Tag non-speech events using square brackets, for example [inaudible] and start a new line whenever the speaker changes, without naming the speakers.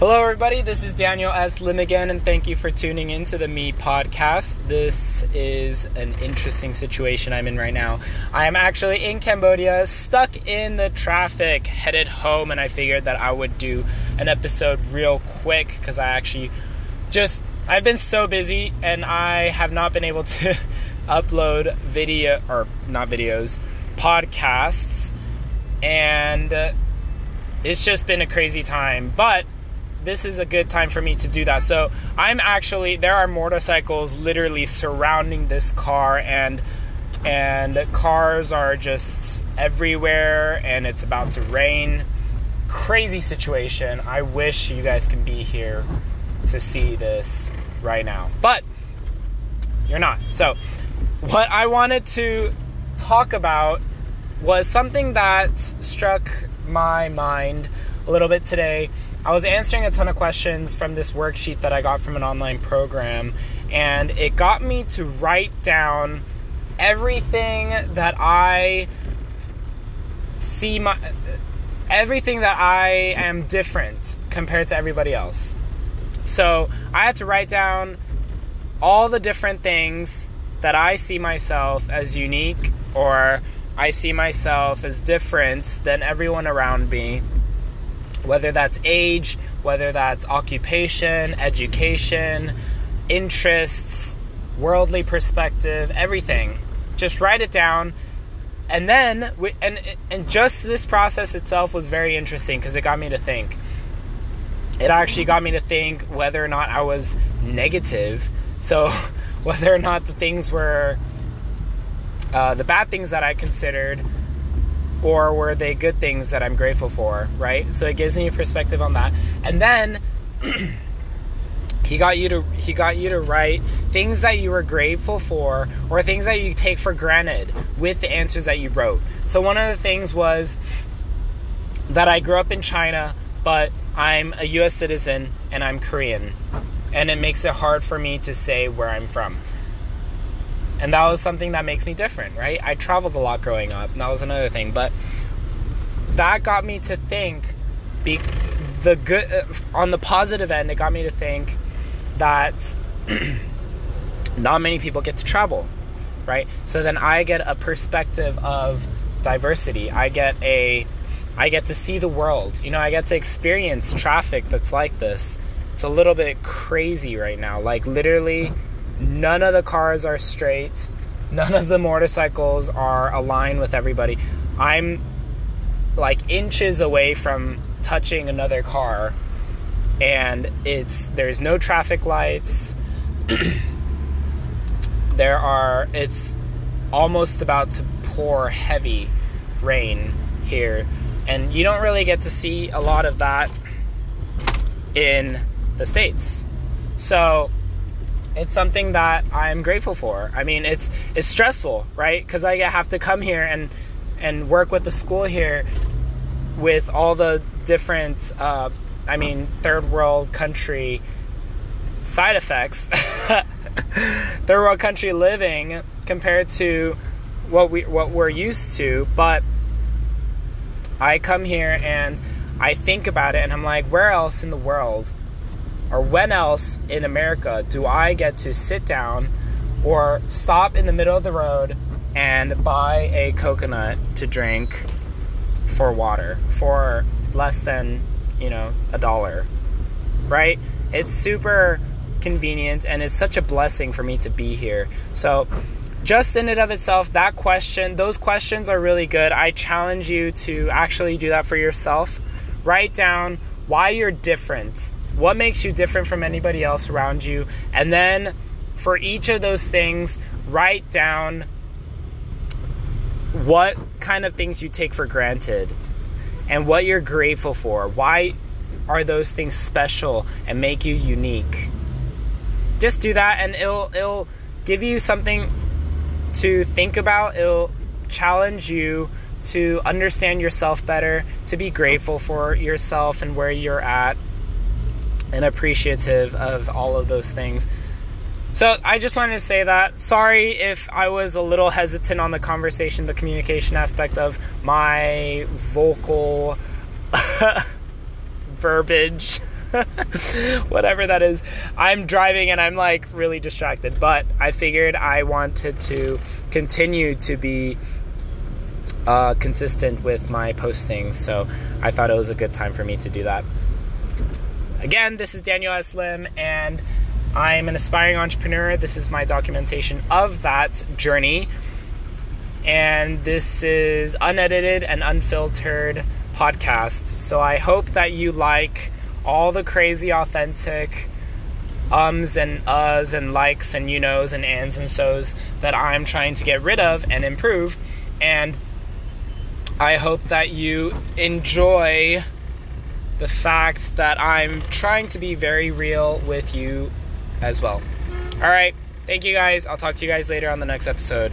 Hello, everybody. This is Daniel S. Lim again, and thank you for tuning in to the Me podcast. This is an interesting situation I'm in right now. I am actually in Cambodia, stuck in the traffic, headed home, and I figured that I would do an episode real quick because I actually just I've been so busy and I have not been able to [laughs] upload video or not videos, podcasts, and uh, it's just been a crazy time, but this is a good time for me to do that. So I'm actually there are motorcycles literally surrounding this car and and cars are just everywhere and it's about to rain. Crazy situation. I wish you guys can be here to see this right now. But you're not. So what I wanted to talk about was something that struck my mind a little bit today I was answering a ton of questions from this worksheet that I got from an online program, and it got me to write down everything that I see my everything that I am different compared to everybody else. So, I had to write down all the different things that I see myself as unique or I see myself as different than everyone around me whether that's age, whether that's occupation, education, interests, worldly perspective, everything. Just write it down. And then, and, and just this process itself was very interesting because it got me to think. It actually got me to think whether or not I was negative. So, [laughs] whether or not the things were uh, the bad things that I considered or were they good things that I'm grateful for, right? So it gives me a perspective on that. And then [clears throat] he got you to he got you to write things that you were grateful for or things that you take for granted with the answers that you wrote. So one of the things was that I grew up in China, but I'm a US citizen and I'm Korean. And it makes it hard for me to say where I'm from. And that was something that makes me different, right? I traveled a lot growing up, and that was another thing. But that got me to think be, the good uh, on the positive end it got me to think that [clears throat] not many people get to travel right so then i get a perspective of diversity i get a i get to see the world you know i get to experience traffic that's like this it's a little bit crazy right now like literally None of the cars are straight. None of the motorcycles are aligned with everybody. I'm like inches away from touching another car and it's there's no traffic lights. [clears throat] there are it's almost about to pour heavy rain here and you don't really get to see a lot of that in the states. So it's something that I'm grateful for. I mean, it's it's stressful, right? Because I have to come here and and work with the school here with all the different, uh, I mean, third world country side effects, [laughs] third world country living compared to what we what we're used to. But I come here and I think about it, and I'm like, where else in the world? Or when else in America do I get to sit down or stop in the middle of the road and buy a coconut to drink for water for less than, you know, a dollar? Right? It's super convenient and it's such a blessing for me to be here. So, just in and of itself, that question, those questions are really good. I challenge you to actually do that for yourself. Write down why you're different what makes you different from anybody else around you? And then for each of those things, write down what kind of things you take for granted and what you're grateful for. Why are those things special and make you unique? Just do that and it'll it'll give you something to think about. It'll challenge you to understand yourself better, to be grateful for yourself and where you're at and appreciative of all of those things. So I just wanted to say that. Sorry if I was a little hesitant on the conversation, the communication aspect of my vocal [laughs] verbiage. [laughs] whatever that is. I'm driving and I'm like really distracted, but I figured I wanted to continue to be uh, consistent with my postings, so I thought it was a good time for me to do that. Again, this is Daniel S. Lim, and I'm an aspiring entrepreneur. This is my documentation of that journey. And this is unedited and unfiltered podcast. So I hope that you like all the crazy authentic ums and uhs and likes and you knows and ands and so's that I'm trying to get rid of and improve. And I hope that you enjoy the fact that I'm trying to be very real with you as well. All right. Thank you guys. I'll talk to you guys later on the next episode.